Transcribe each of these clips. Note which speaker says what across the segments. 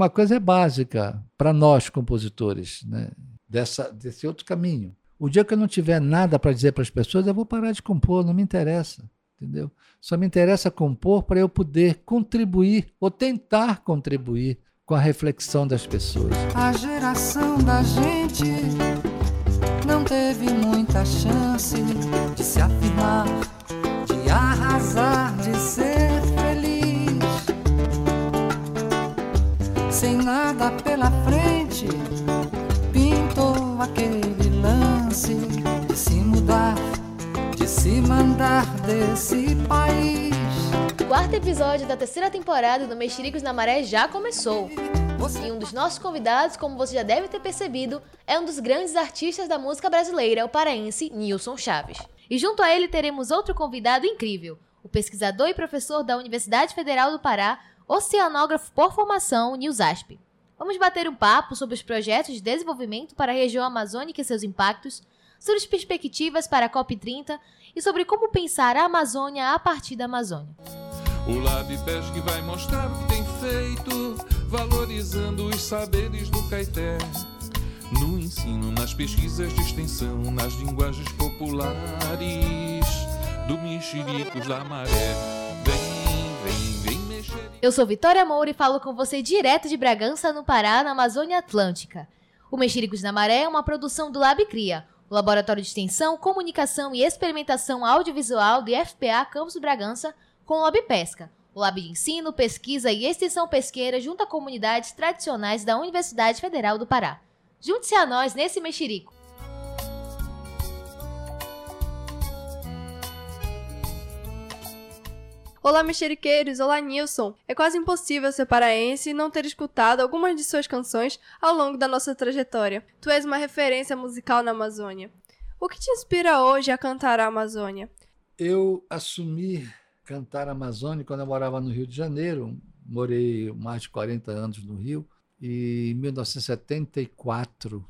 Speaker 1: uma coisa é básica para nós compositores, né? Dessa, desse outro caminho. O dia que eu não tiver nada para dizer para as pessoas, eu vou parar de compor, não me interessa, entendeu? Só me interessa compor para eu poder contribuir ou tentar contribuir com a reflexão das pessoas.
Speaker 2: A geração da gente não teve muita chance de se afirmar, de arrasar, de ser Sem nada pela frente, pintou aquele lance de se mudar, de se mandar desse país.
Speaker 3: O quarto episódio da terceira temporada do Mexericos na Maré já começou. E um dos nossos convidados, como você já deve ter percebido, é um dos grandes artistas da música brasileira, o paraense Nilson Chaves. E junto a ele teremos outro convidado incrível, o pesquisador e professor da Universidade Federal do Pará, oceanógrafo por formação, Nilsasp. Vamos bater um papo sobre os projetos de desenvolvimento para a região amazônica e seus impactos, sobre as perspectivas para a COP30 e sobre como pensar a Amazônia a partir da Amazônia.
Speaker 4: O LabPESC vai mostrar o que tem feito, valorizando os saberes do Caeté. No ensino, nas pesquisas de extensão, nas linguagens populares, do Mexericos da Maré.
Speaker 3: Eu sou Vitória Moura e falo com você direto de Bragança, no Pará, na Amazônia Atlântica. O Mexericos da Maré é uma produção do Lab Cria, o Laboratório de Extensão, Comunicação e Experimentação Audiovisual do IFPA Campus Bragança, com o Lab Pesca, o Lab de Ensino, Pesquisa e Extensão Pesqueira junto a comunidades tradicionais da Universidade Federal do Pará. Junte-se a nós nesse mexerico.
Speaker 5: Olá, mexeriqueiros! Olá, Nilson! É quase impossível ser paraense e não ter escutado algumas de suas canções ao longo da nossa trajetória. Tu és uma referência musical na Amazônia. O que te inspira hoje a cantar a Amazônia?
Speaker 1: Eu assumi cantar a Amazônia quando eu morava no Rio de Janeiro. Morei mais de 40 anos no Rio. E em 1974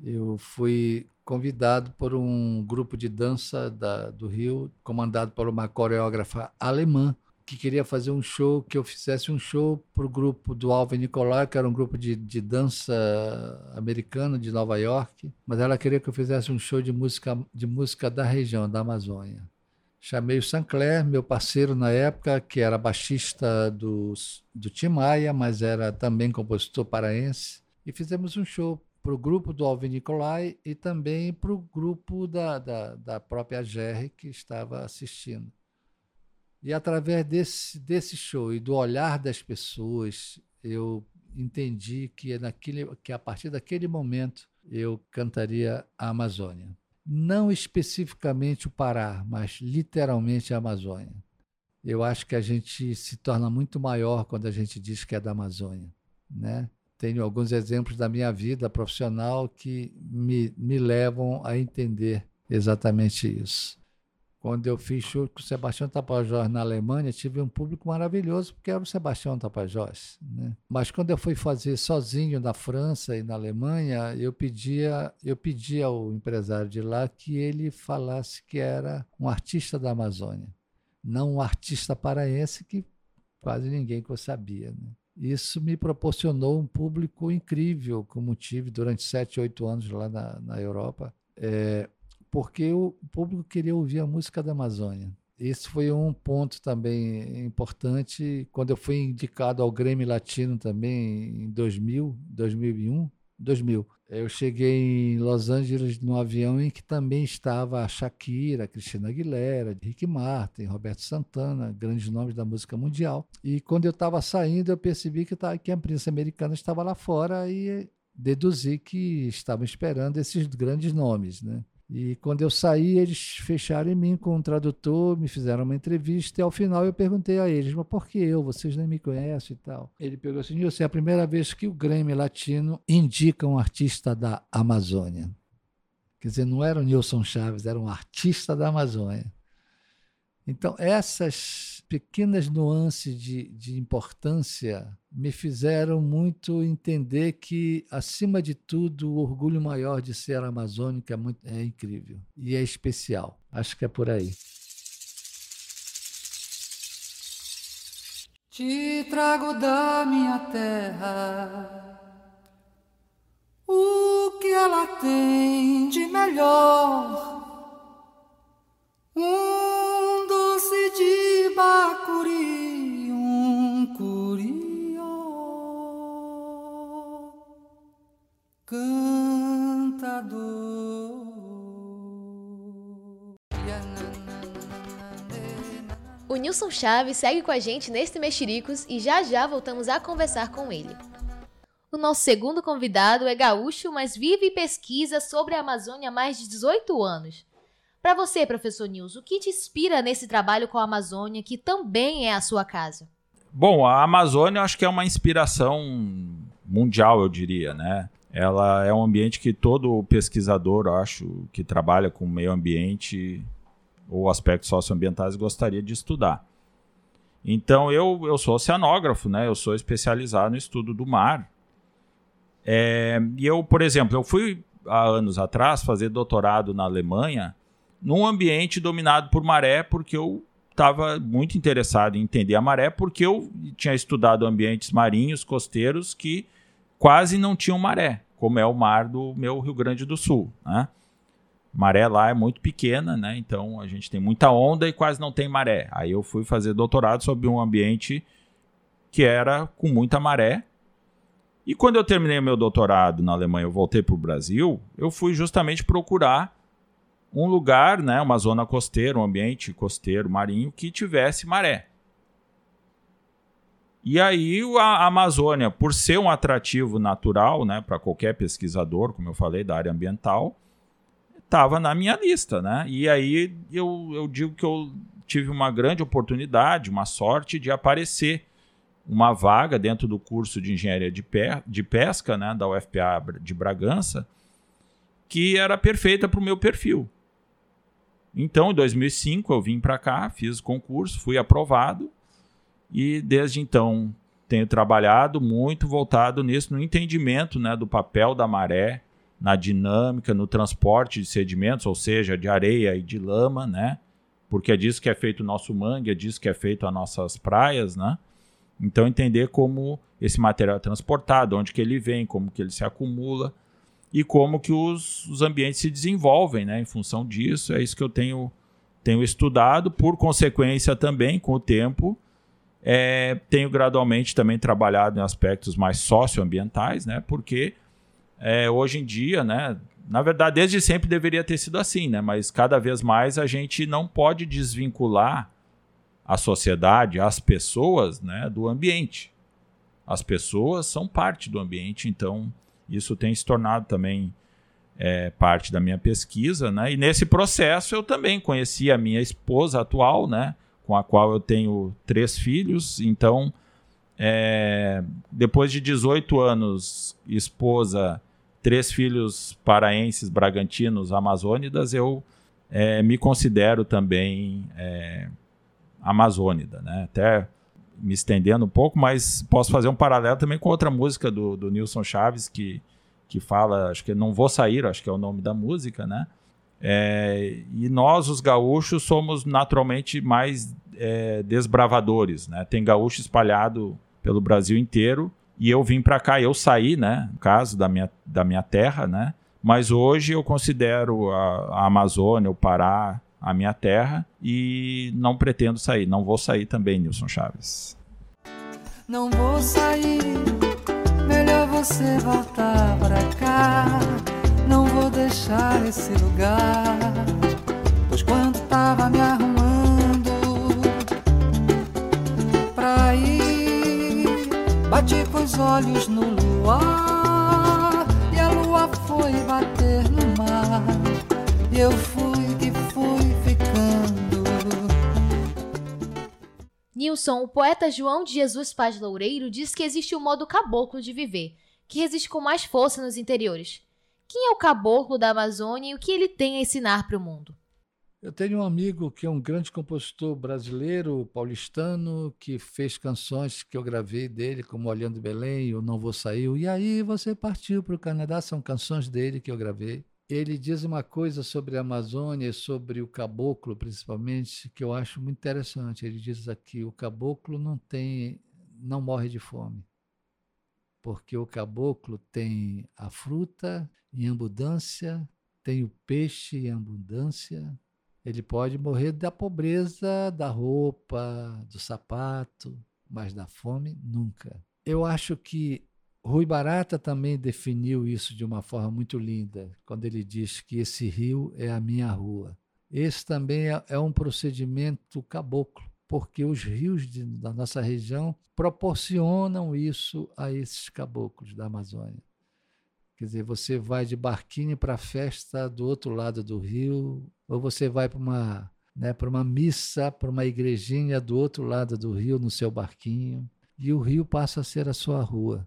Speaker 1: eu fui convidado por um grupo de dança da, do Rio, comandado por uma coreógrafa alemã, que queria fazer um show, que eu fizesse um show para o grupo do Alvin Nicolai, que era um grupo de, de dança americano de Nova York, mas ela queria que eu fizesse um show de música, de música da região, da Amazônia. Chamei o Sancler, meu parceiro na época, que era baixista do, do Tim Maia, mas era também compositor paraense, e fizemos um show para o grupo do Alvin Nicolai e também para o grupo da, da, da própria Jerry que estava assistindo. E através desse, desse show e do olhar das pessoas, eu entendi que, naquele, que a partir daquele momento eu cantaria a Amazônia. Não especificamente o Pará, mas literalmente a Amazônia. Eu acho que a gente se torna muito maior quando a gente diz que é da Amazônia. Né? tenho alguns exemplos da minha vida profissional que me, me levam a entender exatamente isso. Quando eu fiz show com o Sebastião Tapajós na Alemanha, tive um público maravilhoso, porque era o Sebastião Tapajós. Né? Mas quando eu fui fazer sozinho na França e na Alemanha, eu pedia, eu pedia ao empresário de lá que ele falasse que era um artista da Amazônia, não um artista paraense que quase ninguém sabia. Né? Isso me proporcionou um público incrível, como tive durante sete, oito anos lá na, na Europa, é, porque o público queria ouvir a música da Amazônia. Esse foi um ponto também importante quando eu fui indicado ao Grêmio Latino também em 2000, 2001, 2000. Eu cheguei em Los Angeles no avião em que também estava a Shakira, a Cristina Aguilera, Rick Martin, Roberto Santana, grandes nomes da música mundial. E quando eu estava saindo, eu percebi que, tá, que a imprensa americana estava lá fora e deduzi que estavam esperando esses grandes nomes, né? E quando eu saí, eles fecharam em mim com um tradutor, me fizeram uma entrevista e ao final eu perguntei a eles, mas por que eu? Vocês nem me conhecem e tal. Ele pegou assim, Nilson, é a primeira vez que o Grêmio Latino indica um artista da Amazônia. Quer dizer, não era o Nilson Chaves, era um artista da Amazônia. Então, essas pequenas nuances de, de importância me fizeram muito entender que, acima de tudo, o orgulho maior de ser amazônico é, muito, é incrível e é especial. Acho que é por aí.
Speaker 2: Te trago da minha terra o que ela tem de melhor. Um doce de bacuri, um curió, cantador.
Speaker 3: O Nilson Chaves segue com a gente neste Mexericos e já já voltamos a conversar com ele. O nosso segundo convidado é gaúcho, mas vive e pesquisa sobre a Amazônia há mais de 18 anos. Para você, professor Nilson, o que te inspira nesse trabalho com a Amazônia, que também é a sua casa?
Speaker 6: Bom, a Amazônia eu acho que é uma inspiração mundial, eu diria, né? Ela é um ambiente que todo pesquisador, acho, que trabalha com meio ambiente ou aspectos socioambientais gostaria de estudar. Então eu, eu sou oceanógrafo, né? Eu sou especializado no estudo do mar. É, e eu, por exemplo, eu fui há anos atrás fazer doutorado na Alemanha num ambiente dominado por maré, porque eu estava muito interessado em entender a maré, porque eu tinha estudado ambientes marinhos, costeiros, que quase não tinham maré, como é o mar do meu Rio Grande do Sul. Né? maré lá é muito pequena, né? Então a gente tem muita onda e quase não tem maré. Aí eu fui fazer doutorado sobre um ambiente que era com muita maré. E quando eu terminei meu doutorado na Alemanha, eu voltei para o Brasil, eu fui justamente procurar um lugar, né, uma zona costeira, um ambiente costeiro, marinho, que tivesse maré. E aí a Amazônia, por ser um atrativo natural, né, para qualquer pesquisador, como eu falei, da área ambiental, estava na minha lista, né? E aí eu, eu digo que eu tive uma grande oportunidade, uma sorte de aparecer uma vaga dentro do curso de engenharia de, pe de pesca, né, da UFPA de Bragança, que era perfeita para o meu perfil. Então, em 2005, eu vim para cá, fiz o concurso, fui aprovado e desde então tenho trabalhado muito voltado nisso, no entendimento né, do papel da maré na dinâmica, no transporte de sedimentos, ou seja, de areia e de lama, né? Porque é disso que é feito o nosso mangue, é disso que é feito as nossas praias, né? Então entender como esse material é transportado, onde que ele vem, como que ele se acumula e como que os, os ambientes se desenvolvem, né? Em função disso, é isso que eu tenho tenho estudado, por consequência também com o tempo, é, tenho gradualmente também trabalhado em aspectos mais socioambientais, né? Porque é, hoje em dia, né? Na verdade, desde sempre deveria ter sido assim, né? Mas cada vez mais a gente não pode desvincular a sociedade, as pessoas, né, do ambiente. As pessoas são parte do ambiente, então isso tem se tornado também é, parte da minha pesquisa, né? E nesse processo eu também conheci a minha esposa atual, né? Com a qual eu tenho três filhos, então é, depois de 18 anos, esposa três filhos paraenses, bragantinos, amazônidas, eu é, me considero também é, amazônida, né? Até me estendendo um pouco, mas posso fazer um paralelo também com outra música do, do Nilson Chaves que, que fala, acho que Não Vou Sair, acho que é o nome da música, né? É, e nós, os gaúchos, somos naturalmente mais é, desbravadores, né? Tem gaúcho espalhado pelo Brasil inteiro e eu vim para cá, eu saí, né, no caso da minha, da minha terra, né, mas hoje eu considero a, a Amazônia, o Pará, a minha terra e não pretendo sair, não vou sair também, Nilson Chaves.
Speaker 2: Não vou sair, melhor você voltar para cá. Não vou deixar esse lugar, pois quando tava me arrumando pra ir Bati com os olhos no luar e a lua foi bater no mar. E eu fui
Speaker 3: Nilson, o poeta João de Jesus Paz Loureiro diz que existe um modo caboclo de viver, que resiste com mais força nos interiores. Quem é o caboclo da Amazônia e o que ele tem a ensinar para o mundo?
Speaker 1: Eu tenho um amigo que é um grande compositor brasileiro, paulistano, que fez canções que eu gravei dele, como Olhando Belém, Eu Não Vou Sair. E aí você partiu para o Canadá, são canções dele que eu gravei. Ele diz uma coisa sobre a Amazônia, sobre o caboclo, principalmente, que eu acho muito interessante. Ele diz aqui: o caboclo não tem, não morre de fome, porque o caboclo tem a fruta em abundância, tem o peixe em abundância. Ele pode morrer da pobreza, da roupa, do sapato, mas da fome nunca. Eu acho que Rui Barata também definiu isso de uma forma muito linda, quando ele diz que esse rio é a minha rua. Esse também é, é um procedimento caboclo, porque os rios de, da nossa região proporcionam isso a esses caboclos da Amazônia. Quer dizer, você vai de barquinho para a festa do outro lado do rio, ou você vai para uma, né, para uma missa, para uma igrejinha do outro lado do rio no seu barquinho, e o rio passa a ser a sua rua.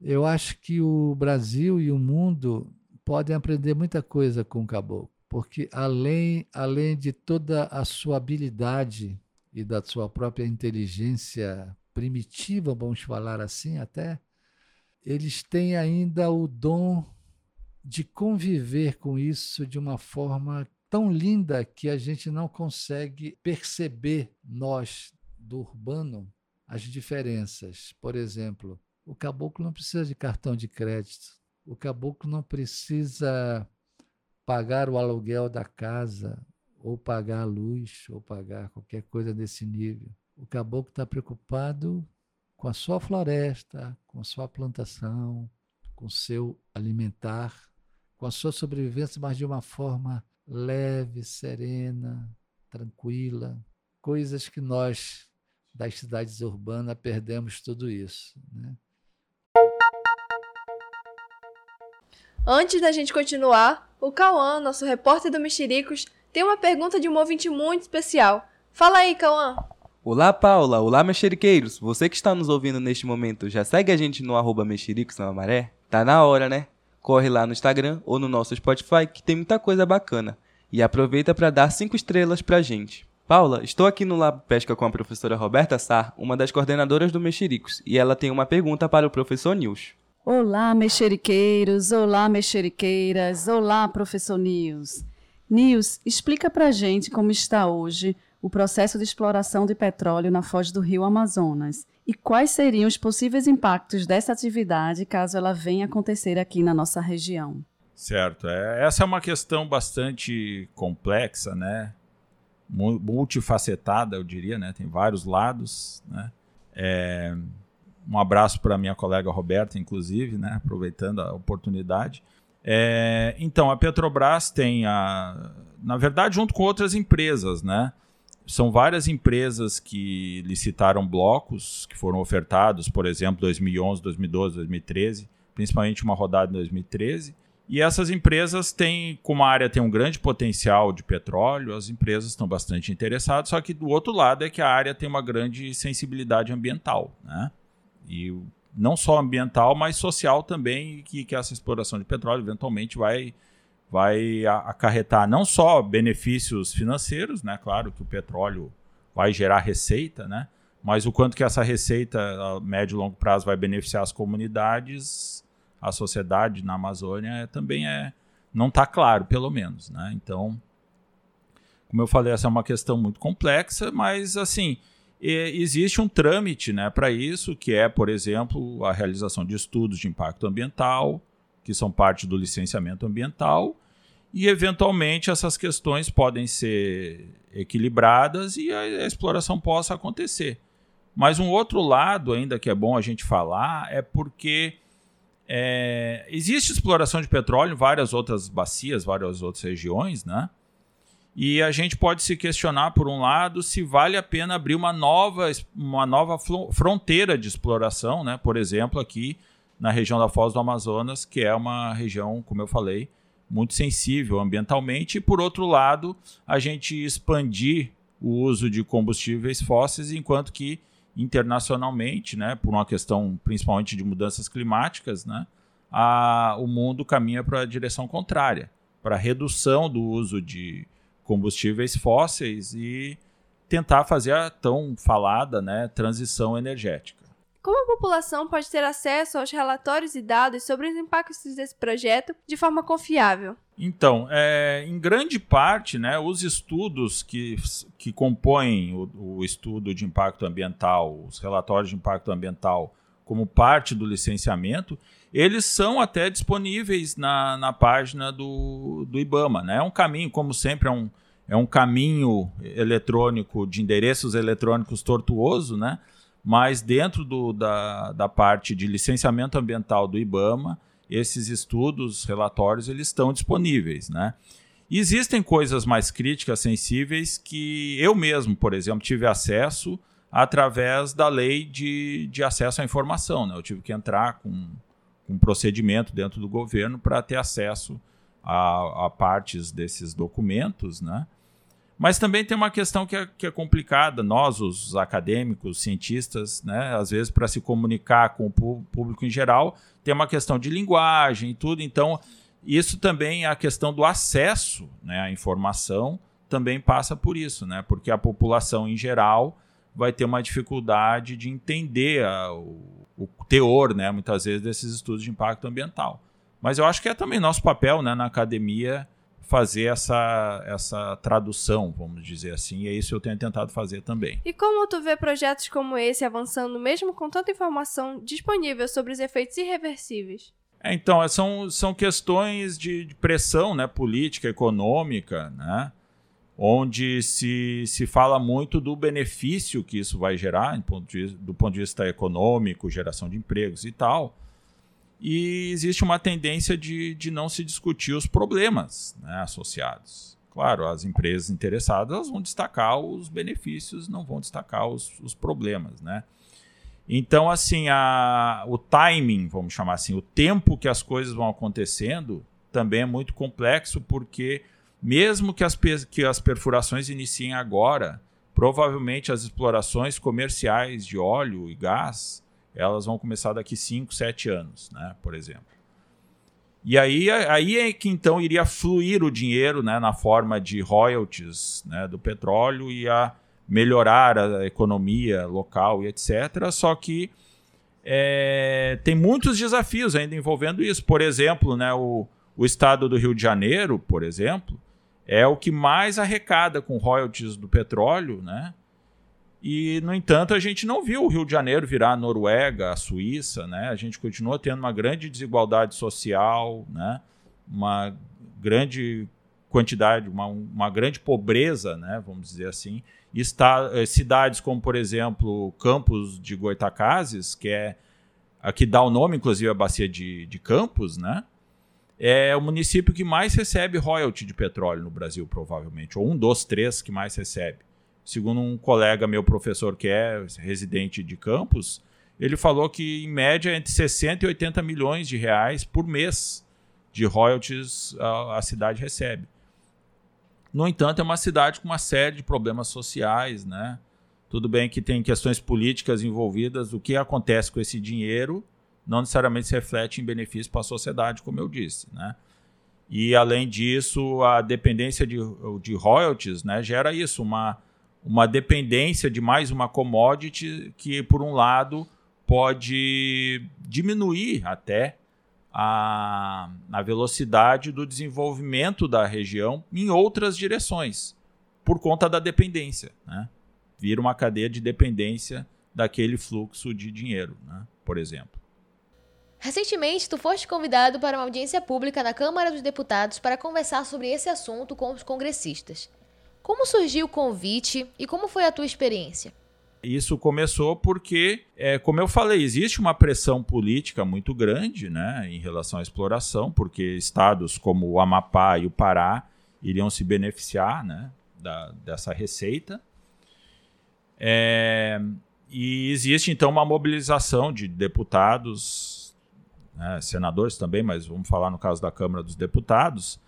Speaker 1: Eu acho que o Brasil e o mundo podem aprender muita coisa com o caboclo, porque além, além de toda a sua habilidade e da sua própria inteligência primitiva, vamos falar assim até, eles têm ainda o dom de conviver com isso de uma forma tão linda que a gente não consegue perceber, nós do urbano, as diferenças. Por exemplo, o caboclo não precisa de cartão de crédito. O caboclo não precisa pagar o aluguel da casa, ou pagar a luz, ou pagar qualquer coisa desse nível. O caboclo está preocupado com a sua floresta, com a sua plantação, com o seu alimentar, com a sua sobrevivência, mas de uma forma leve, serena, tranquila. Coisas que nós, das cidades urbanas, perdemos tudo isso. Né?
Speaker 5: Antes da gente continuar, o Cauã, nosso repórter do Mexericos, tem uma pergunta de um ouvinte muito especial. Fala aí, Cauã.
Speaker 7: Olá, Paula. Olá, mexeriqueiros. Você que está nos ouvindo neste momento, já segue a gente no arroba mexericos na maré? Tá na hora, né? Corre lá no Instagram ou no nosso Spotify que tem muita coisa bacana. E aproveita para dar 5 estrelas pra gente. Paula, estou aqui no Lab Pesca com a professora Roberta Sar, uma das coordenadoras do Mexericos, e ela tem uma pergunta para o professor Nils.
Speaker 8: Olá, mexeriqueiros, olá, mexeriqueiras, olá, professor Nils. Nils, explica pra gente como está hoje o processo de exploração de petróleo na foz do rio Amazonas e quais seriam os possíveis impactos dessa atividade caso ela venha acontecer aqui na nossa região.
Speaker 6: Certo, é, essa é uma questão bastante complexa, né? Multifacetada, eu diria, né? Tem vários lados, né? É, um abraço para minha colega Roberta, inclusive, né? aproveitando a oportunidade. É, então, a Petrobras tem a. Na verdade, junto com outras empresas, né? São várias empresas que licitaram blocos que foram ofertados, por exemplo, 2011, 2012, 2013, principalmente uma rodada em 2013. E essas empresas têm, como a área tem um grande potencial de petróleo, as empresas estão bastante interessadas, só que do outro lado é que a área tem uma grande sensibilidade ambiental, né? E não só ambiental, mas social também, que, que essa exploração de petróleo eventualmente vai, vai acarretar não só benefícios financeiros, né? Claro que o petróleo vai gerar receita, né? Mas o quanto que essa receita a médio e longo prazo vai beneficiar as comunidades, a sociedade na Amazônia é, também é não está claro, pelo menos, né? Então, como eu falei, essa é uma questão muito complexa, mas assim, e existe um trâmite né, para isso, que é, por exemplo, a realização de estudos de impacto ambiental, que são parte do licenciamento ambiental, e eventualmente essas questões podem ser equilibradas e a, exploração possa acontecer. Mas um outro lado ainda que é bom a gente falar é porque é, existe exploração de petróleo em várias outras bacias, várias outras regiões, né? E a gente pode se questionar, por um lado, se vale a pena abrir uma nova, uma nova fronteira de exploração, né? por exemplo, aqui na região da Foz do Amazonas, que é uma região, como eu falei, muito sensível ambientalmente, e por outro lado, a gente expandir o uso de combustíveis fósseis, enquanto que internacionalmente, né, por uma questão principalmente de mudanças climáticas, né, a, o mundo caminha para a direção contrária, para a redução do uso de combustíveis fósseis e tentar fazer a tão falada né, transição energética.
Speaker 5: Como a população pode ter acesso aos relatórios e dados sobre os impactos desse projeto de forma confiável?
Speaker 6: Então, é, em grande parte, né, os estudos que, que compõem o, o, estudo de impacto ambiental, os relatórios de impacto ambiental, como parte do licenciamento, eles são até disponíveis na, na página do, do IBAMA. Né? É um caminho, como sempre, é um, é um caminho eletrônico de endereços eletrônicos tortuoso, né? mas dentro do, da, da parte de licenciamento ambiental do IBAMA, esses estudos, relatórios, eles estão disponíveis, né? Existem coisas mais críticas, sensíveis, que eu mesmo, por exemplo, tive acesso através da lei de, de acesso à informação. Né? Eu tive que entrar com um procedimento dentro do governo para ter acesso a, a, partes desses documentos. Né? Mas também tem uma questão que é, que é complicada. Nós, os acadêmicos, cientistas, né, às vezes, para se comunicar com o público em geral, tem uma questão de linguagem e tudo. Então, isso também, a questão do acesso né, à informação, também passa por isso, né? porque a população em geral vai ter uma dificuldade de entender a, o, o, teor, né, muitas vezes, desses estudos de impacto ambiental. Mas eu acho que é também nosso papel né, na academia fazer essa, essa tradução, vamos dizer assim, e é isso que eu tenho tentado fazer também.
Speaker 5: E como tu vê projetos como esse avançando mesmo com tanta informação disponível sobre os efeitos irreversíveis?
Speaker 6: É, então, são, são questões de, de, pressão né, política, econômica, né, onde se, se fala muito do benefício que isso vai gerar ponto de, do ponto de vista econômico, geração de empregos e tal, e existe uma tendência de, de não se discutir os problemas né, associados. Claro, as empresas interessadas vão destacar os benefícios, não vão destacar os, os problemas, né? Então, assim, a, o timing, vamos chamar assim, o tempo que as coisas vão acontecendo também é muito complexo, porque mesmo que as, que as perfurações iniciem agora, provavelmente as explorações comerciais de óleo e gás elas vão começar daqui 5, 7 anos, né, por exemplo. E aí, aí é que então iria fluir o dinheiro né, na forma de royalties né, do petróleo e a melhorar a economia local e etc. Só que é, tem muitos desafios ainda envolvendo isso. Por exemplo, né, o, o estado do Rio de Janeiro, por exemplo, é o que mais arrecada com royalties do petróleo, né? E, no entanto, a gente não viu o Rio de Janeiro virar a Noruega, a Suíça, né? A gente continua tendo uma grande desigualdade social, né? Uma grande quantidade, uma, uma grande pobreza, né? Vamos dizer assim. Está, eh, cidades como, por exemplo, Campos de Goitacazes, que é a que dá o nome, inclusive, à bacia de, de Campos, né? É o município que mais recebe royalty de petróleo no Brasil, provavelmente, ou um dos três que mais recebe segundo um colega meu professor que é residente de campus, ele falou que em média entre 60 e 80 milhões de reais por mês de royalties a, a cidade recebe. No entanto, é uma cidade com uma série de problemas sociais, né? Tudo bem que tem questões políticas envolvidas, o que acontece com esse dinheiro não necessariamente se reflete em benefício para a sociedade, como eu disse, né? E além disso, a dependência de, de royalties, né, gera isso, uma uma dependência de mais uma commodity que, por um lado, pode diminuir até a, a velocidade do desenvolvimento da região em outras direções, por conta da dependência. Né? Vira uma cadeia de dependência daquele fluxo de dinheiro, né? por exemplo.
Speaker 3: Recentemente, tu foste convidado para uma audiência pública na Câmara dos Deputados para conversar sobre esse assunto com os congressistas. Como surgiu o convite e como foi a tua experiência?
Speaker 6: Isso começou porque, é, como eu falei, existe uma pressão política muito grande né, em relação à exploração, porque estados como o Amapá e o Pará iriam se beneficiar né, da, dessa receita. É, e existe então uma mobilização de deputados, né, senadores também, mas vamos falar no caso da Câmara dos Deputados,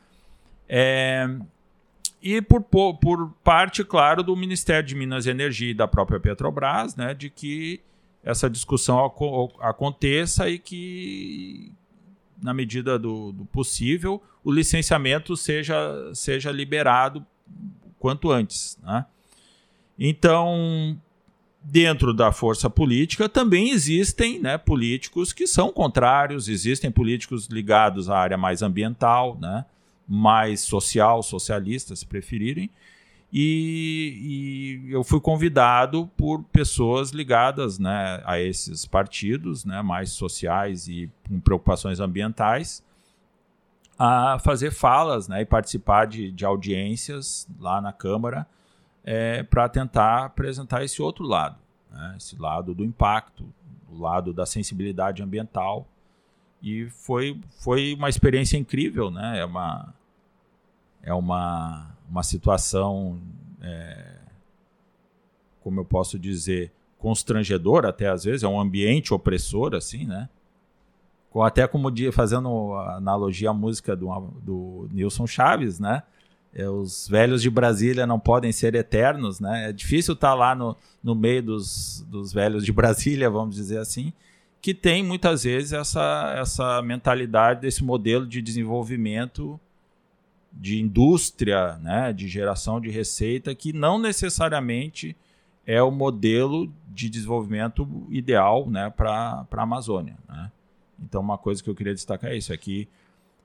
Speaker 6: é, e por, por parte, claro, do Ministério de Minas e Energia e da própria Petrobras, né, de que essa discussão aconteça e que, na medida do, do, possível, o licenciamento seja, seja liberado quanto antes. Né? Então, dentro da força política também existem né, políticos que são contrários, existem políticos ligados à área mais ambiental, né, mais social, socialista, se preferirem. E, e, eu fui convidado por pessoas ligadas né, a esses partidos né, mais sociais e com preocupações ambientais a fazer falas né, e participar de, de audiências lá na Câmara é, para tentar apresentar esse outro lado, né? esse lado do impacto, o lado da sensibilidade ambiental. E foi, foi uma experiência incrível, né? É uma, é uma, uma situação, é, como eu posso dizer, constrangedora até às vezes, é um ambiente opressor, assim, né? Até como fazendo analogia à música do, do Nilson Chaves, né? É, os velhos de Brasília não podem ser eternos, né? É difícil estar tá lá no, no meio dos, dos velhos de Brasília, vamos dizer assim, que tem muitas vezes essa, essa mentalidade desse modelo de desenvolvimento de indústria, né, de geração de receita, que não necessariamente é o modelo de desenvolvimento ideal né, para a Amazônia. Né? Então, uma coisa que eu queria destacar é isso: é que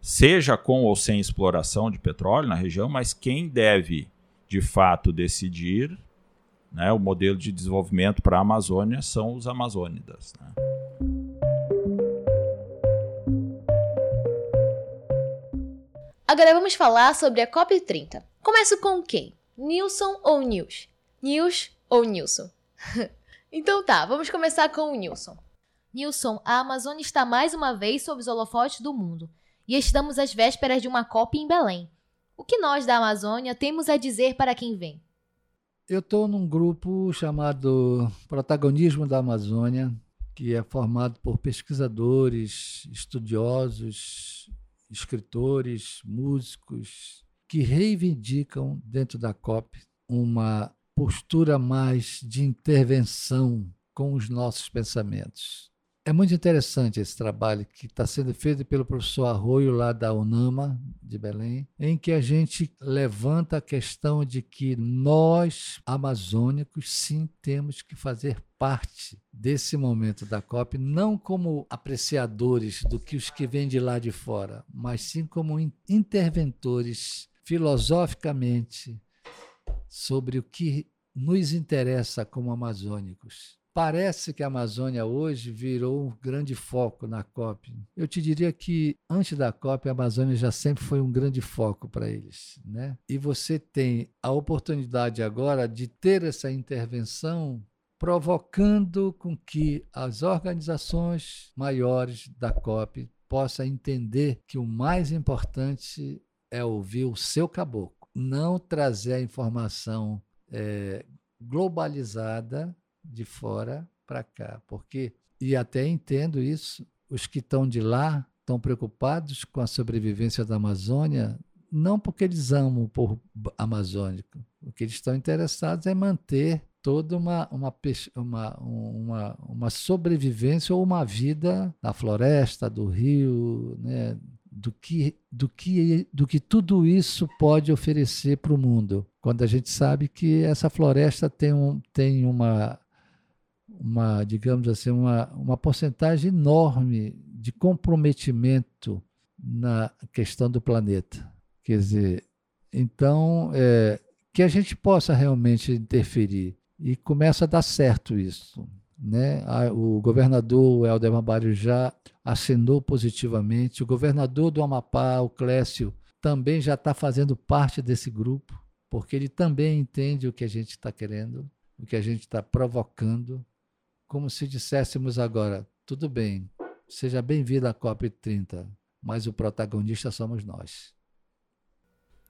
Speaker 6: seja com ou sem exploração de petróleo na região, mas quem deve de fato decidir né, o modelo de desenvolvimento para a Amazônia são os amazônidas. Né?
Speaker 3: Agora vamos falar sobre a COP30. Começo com quem? Nilson ou Nils? Nils ou Nilson? então tá, vamos começar com o Nilson. Nilson, a Amazônia está mais uma vez sob os holofotes do mundo e estamos às vésperas de uma COP em Belém. O que nós da Amazônia temos a dizer para quem vem?
Speaker 1: Eu estou num grupo chamado Protagonismo da Amazônia, que é formado por pesquisadores, estudiosos, escritores, músicos, que reivindicam dentro da COP uma postura mais de intervenção com os nossos pensamentos. É muito interessante esse trabalho que está sendo feito pelo professor Arroio, lá da UNAMA, de Belém, em que a gente levanta a questão de que nós, amazônicos, sim temos que fazer parte desse momento da COP, não como apreciadores do que os que vêm de lá de fora, mas sim como interventores filosoficamente sobre o que nos interessa como amazônicos. Parece que a Amazônia hoje virou um grande foco na COP. Eu te diria que antes da COP a Amazônia já sempre foi um grande foco para eles, né? E você tem a oportunidade agora de ter essa intervenção provocando com que as organizações maiores da COP possam entender que o mais importante é ouvir o seu caboclo, não trazer a informação é, globalizada de fora para cá, porque e até entendo isso, os que estão de lá estão preocupados com a sobrevivência da Amazônia, não porque eles amam o povo amazônico, o que eles estão interessados é manter toda uma, uma, uma, uma, uma sobrevivência ou uma vida na floresta, do rio, né, do que, do que, do que tudo isso pode oferecer para o mundo. Quando a gente sabe que essa floresta tem, um, tem uma, uma, digamos assim, uma, uma porcentagem enorme de comprometimento na questão do planeta. Quer dizer, então, é, que a gente possa realmente interferir. E começa a dar certo isso. Né? O governador Helder Barrio já assinou positivamente. O governador do Amapá, o Clécio, também já está fazendo parte desse grupo, porque ele também entende o que a gente está querendo, o que a gente está provocando como se disséssemos agora: tudo bem, seja bem-vindo à COP30, mas o protagonista somos nós.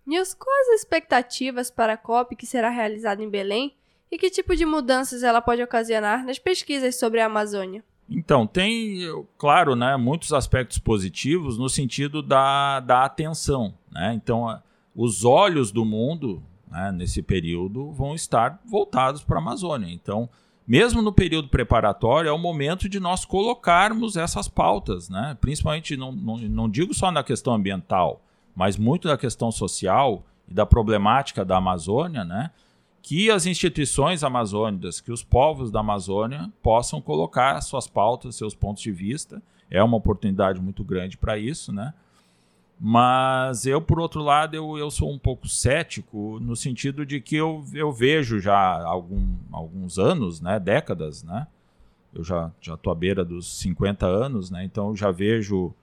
Speaker 5: Nils, quais as expectativas para a COP que será realizada em Belém e que tipo de mudanças ela pode ocasionar nas pesquisas sobre a Amazônia?
Speaker 6: Então, tem, claro, né, muitos aspectos positivos no sentido da, da atenção. Né? Então, os olhos do mundo né, nesse período vão estar voltados para a Amazônia. Então, mesmo no período preparatório, é o momento de nós colocarmos essas pautas, né? principalmente, não, não, não digo só na questão ambiental, mas muito da questão social e da problemática da Amazônia, né? que as instituições amazônicas, que os povos da Amazônia possam colocar suas pautas, seus pontos de vista. É uma oportunidade muito grande para isso, né? Mas eu, por outro lado, eu, eu sou um pouco cético no sentido de que eu, eu vejo já algum, alguns anos, né, décadas, né? Eu já já à beira dos 50 anos, né? Então eu já vejo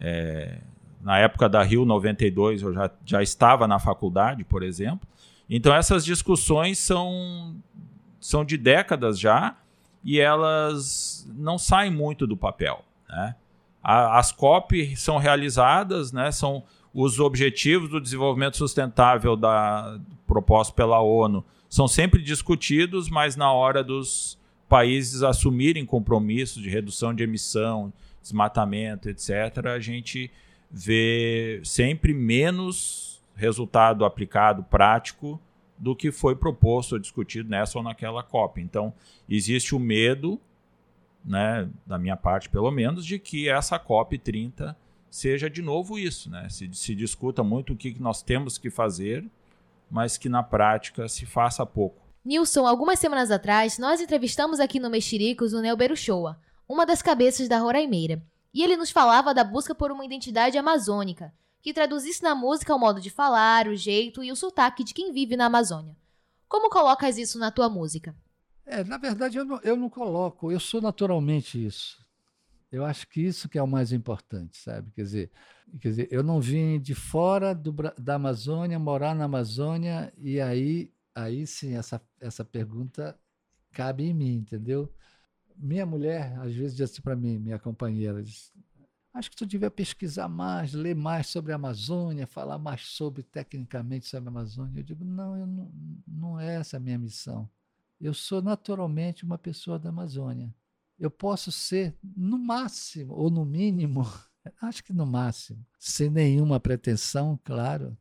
Speaker 6: é, na época da Rio 92 eu já, já estava na faculdade, por exemplo. Então essas discussões são são de décadas já e elas não saem muito do papel, né? A, as COP são realizadas, né, são os objetivos do desenvolvimento sustentável da, proposto pela ONU são sempre discutidos, mas na hora dos países assumirem compromissos de redução de emissão, desmatamento, etc., a gente vê sempre menos resultado aplicado prático do que foi proposto ou discutido nessa ou naquela COP. Então, existe o medo né, da minha parte pelo menos, de que essa COP 30 seja de novo isso, né? Se, se discuta muito o que nós temos que fazer, mas que na prática se faça pouco.
Speaker 3: Nilson, algumas semanas atrás, nós entrevistamos aqui no Mexericos o Nelberu Shoa, uma das cabeças da Roraimeira, e ele nos falava da busca por uma identidade amazônica, que traduzisse na música o modo de falar, o jeito e o sotaque de quem vive na Amazônia. Como colocas isso na tua música?
Speaker 1: É, na verdade, eu não, eu não coloco, eu sou naturalmente isso. Eu acho que isso que é o mais importante, sabe? Quer dizer, quer dizer eu não vim de fora do, da Amazônia, morar na Amazônia, e aí, aí sim, essa, essa pergunta cabe em mim, entendeu? Minha mulher, às vezes, diz assim para mim, minha companheira, diz, acho que tu devia pesquisar mais, ler mais sobre a Amazônia, falar mais sobre, tecnicamente, sobre a Amazônia. Eu digo, não, eu não, não é essa a minha missão. Eu sou naturalmente uma pessoa da Amazônia. Eu posso ser, no máximo, ou no mínimo, acho que no máximo, sem nenhuma pretensão, claro,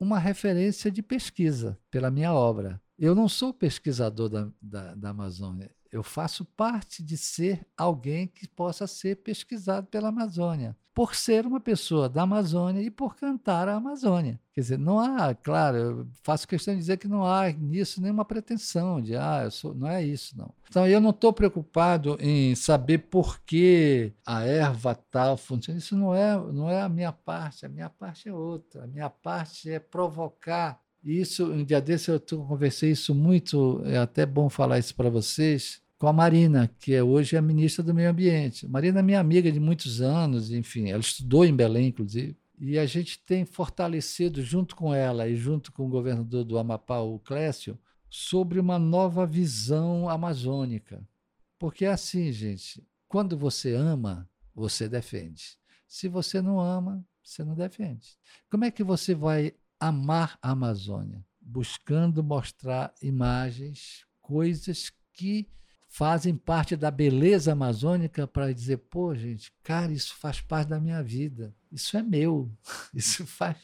Speaker 1: uma referência de pesquisa pela minha obra. Eu não sou pesquisador da, da, da Amazônia, eu faço parte de ser alguém que possa ser pesquisado pela Amazônia, por ser uma pessoa da Amazônia e por cantar a Amazônia. Quer dizer, não há, claro, eu faço questão de dizer que não há nisso nenhuma pretensão de, ah, eu sou, não é isso, não. Então, eu não estou preocupado em saber por que a erva tal funciona. Isso não é, não é a minha parte, a minha parte é outra. A minha parte é provocar isso, um dia desse eu conversei isso muito, é até bom falar isso para vocês, com a Marina, que é hoje a ministra do Meio Ambiente. Marina é minha amiga de muitos anos, enfim, ela estudou em Belém, inclusive. E a gente tem fortalecido, junto com ela e junto com o governador do Amapá, o Clécio, sobre uma nova visão amazônica. Porque é assim, gente, quando você ama, você defende. Se você não ama, você não defende. Como é que você vai amar a Amazônia? Buscando mostrar imagens, coisas que fazem parte da beleza amazônica para dizer, pô, gente, cara, isso faz parte da minha vida. Isso é meu. Isso faz.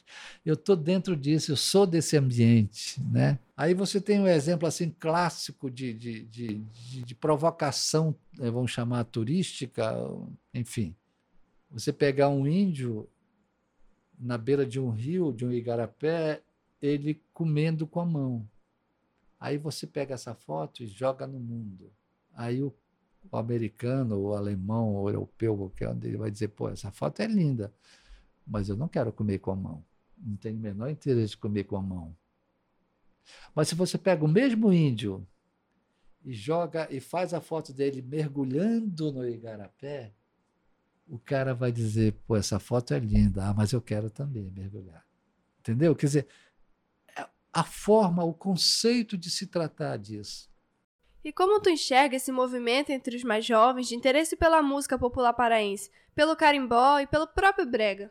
Speaker 1: Eu estou dentro disso, eu sou desse ambiente. Né? Aí você tem um exemplo assim clássico de, de, de, de, de provocação, né, vamos chamar turística, enfim. Você pegar um índio na beira de um rio, de um igarapé, ele comendo com a mão. Aí você pega essa foto e joga no mundo. Aí o, o americano, o alemão, o europeu, qualquer um, ele vai dizer, pô, essa foto é linda, mas eu não quero comer com a mão. Não tenho o menor interesse de comer com a mão. Mas se você pega o mesmo índio e joga e faz a foto dele mergulhando no igarapé, o cara vai dizer, pô, essa foto é linda, ah, mas eu quero também mergulhar. Entendeu? Quer dizer, é a forma, o conceito de se tratar disso.
Speaker 5: E como tu enxerga esse movimento entre os mais jovens de interesse pela música popular paraense, pelo carimbó e pelo próprio brega?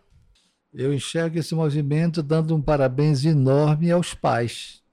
Speaker 1: Eu enxergo esse movimento dando um parabéns enorme aos pais,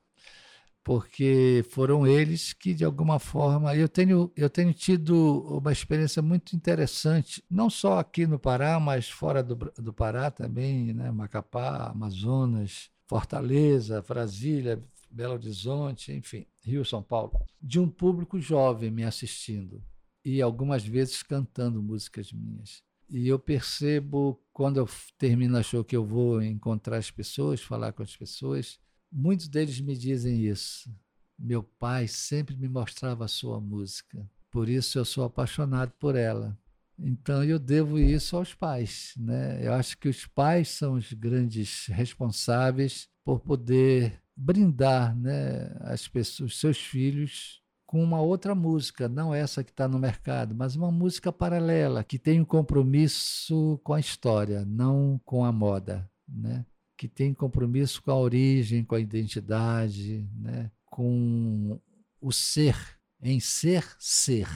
Speaker 1: porque foram eles que de alguma forma eu tenho eu tenho tido uma experiência muito interessante, não só aqui no Pará, mas fora do, do Pará também, né, Macapá, Amazonas, Fortaleza, Brasília, Belo Horizonte, enfim, Rio, São Paulo, de um público jovem me assistindo e algumas vezes cantando músicas minhas. E eu percebo, quando eu termino a show, que eu vou encontrar as pessoas, falar com as pessoas, muitos deles me dizem isso. meu pai sempre me mostrava a sua música. Por isso eu sou apaixonado por ela. Então eu devo isso aos pais, né? Eu acho que os pais são os grandes responsáveis por poder brindar, né, as pessoas, os seus filhos com uma outra música, não essa que está no mercado, mas uma música paralela que tem um compromisso com a história, não com a moda, né? Que tem compromisso com a origem, com a identidade, né? Com o ser, em ser ser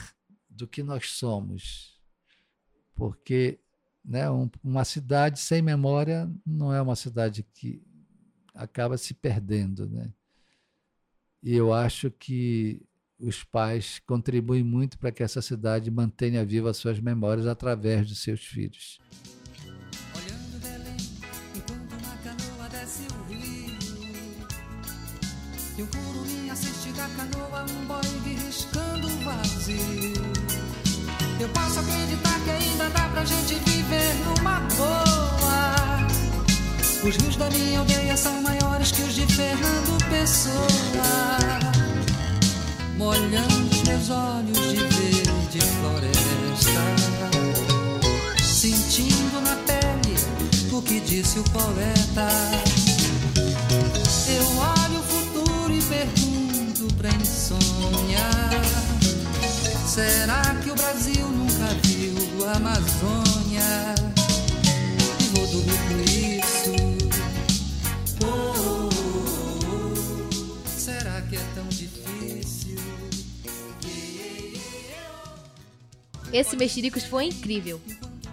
Speaker 1: do que nós somos porque né, um, uma cidade sem memória não é uma cidade que acaba se perdendo. Né? E eu acho que os pais contribuem muito para que essa cidade mantenha viva suas memórias através dos seus filhos. Olhando Belém, enquanto uma canoa desce o rio, e o curumim assiste da canoa um boy riscando o vazio. Eu posso acreditar que ainda dá pra gente viver numa boa. Os rios da minha aldeia são maiores que os de Fernando Pessoa. Molhando os meus olhos de verde floresta. Sentindo na pele o que disse o poeta. Eu olho o futuro e pergunto pra insônia. Será que o Brasil nunca viu a Amazônia? E vou dormir
Speaker 3: Esse Mexericos foi incrível.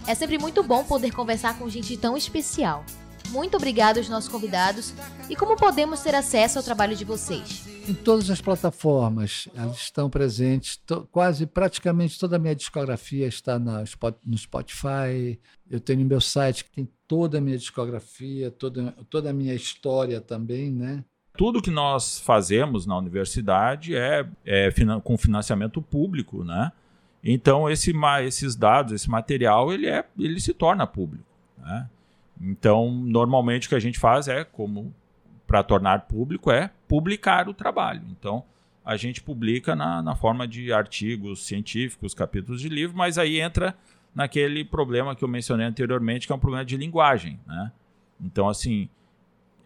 Speaker 3: É sempre muito bom poder conversar com gente tão especial. Muito obrigado aos nossos convidados e como podemos ter acesso ao trabalho de vocês?
Speaker 1: Em todas as plataformas, elas estão presentes, quase praticamente toda a minha discografia está na, no Spotify. Eu tenho meu site que tem toda a minha discografia, toda, toda a minha história também, né?
Speaker 6: Tudo que nós fazemos na universidade é, é com financiamento público, né? Então esse, esses dados, esse material, ele, é, ele se torna público, né? Então, normalmente o que a gente faz é, como para tornar público, é publicar o trabalho. Então, a gente publica na, na forma de artigos científicos, capítulos de livro, mas aí entra naquele problema que eu mencionei anteriormente, que é um problema de linguagem. Né? Então, assim,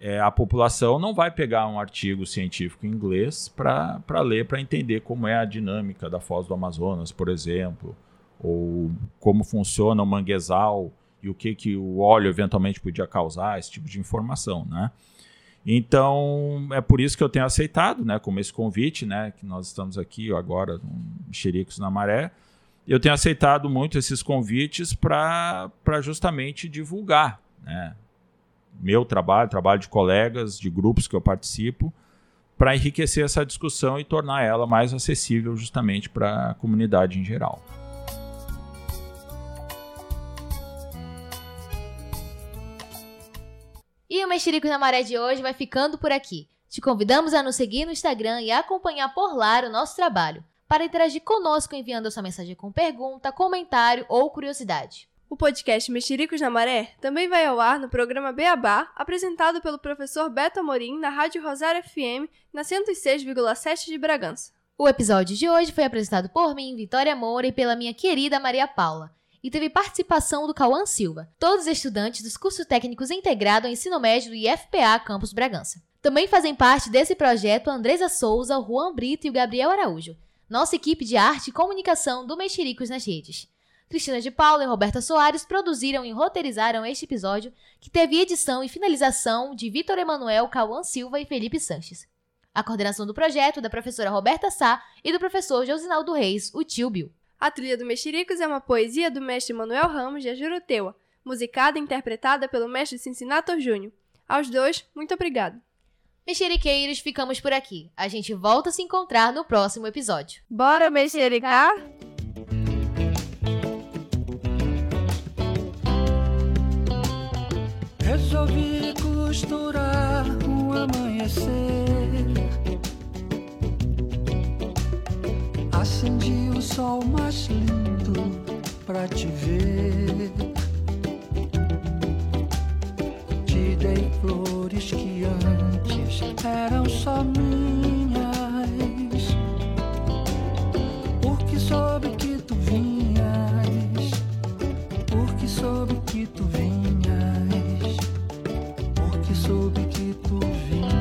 Speaker 6: é, a população não vai pegar um artigo científico em inglês para ler, para entender como é a dinâmica da foz do Amazonas, por exemplo, ou como funciona o manguezal e o que, que o óleo eventualmente podia causar, esse tipo de informação, né? Então, é por isso que eu tenho aceitado, né, como esse convite, né, que nós estamos aqui agora, no Xericos na Maré, eu tenho aceitado muito esses convites para justamente divulgar, né, meu trabalho, trabalho de colegas, de grupos que eu participo, para enriquecer essa discussão e tornar ela mais acessível justamente para a comunidade em geral.
Speaker 3: E o Mexerico na Maré de hoje vai ficando por aqui. Te convidamos a nos seguir no Instagram e acompanhar por lá o nosso trabalho, para interagir conosco enviando a sua mensagem com pergunta, comentário ou curiosidade.
Speaker 5: O podcast Mexericos na Maré também vai ao ar no programa Beabá, apresentado pelo professor Beto Amorim na Rádio Rosário FM, na 106,7 de Bragança.
Speaker 3: O episódio de hoje foi apresentado por mim, Vitória Moura, e pela minha querida Maria Paula e teve participação do Cauã Silva, todos estudantes dos cursos técnicos integrado ao ensino médio do IFPA Campus Bragança. Também fazem parte desse projeto Andresa Souza, o Juan Brito e o Gabriel Araújo, nossa equipe de arte e comunicação do Mexericos nas redes. Cristina de Paula e Roberta Soares produziram e roteirizaram este episódio, que teve edição e finalização de Vitor Emanuel, Cauã Silva e Felipe Sanches. A coordenação do projeto é da professora Roberta Sá e do professor Josinaldo Reis, o tio Bill.
Speaker 5: A trilha do Mexericos é uma poesia do mestre Manuel Ramos de Ajuruteua, musicada e interpretada pelo mestre Cincinato Júnior. Aos dois, muito obrigado.
Speaker 3: Mexeriqueiros, ficamos por aqui. A gente volta a se encontrar no próximo episódio.
Speaker 5: Bora mexericar?
Speaker 2: resolvi costurar um amanhecer. Acendi o sol mais lindo pra te ver. Te dei flores que antes eram só minhas. Porque soube que tu vinhas. Porque soube que tu Tu vinho.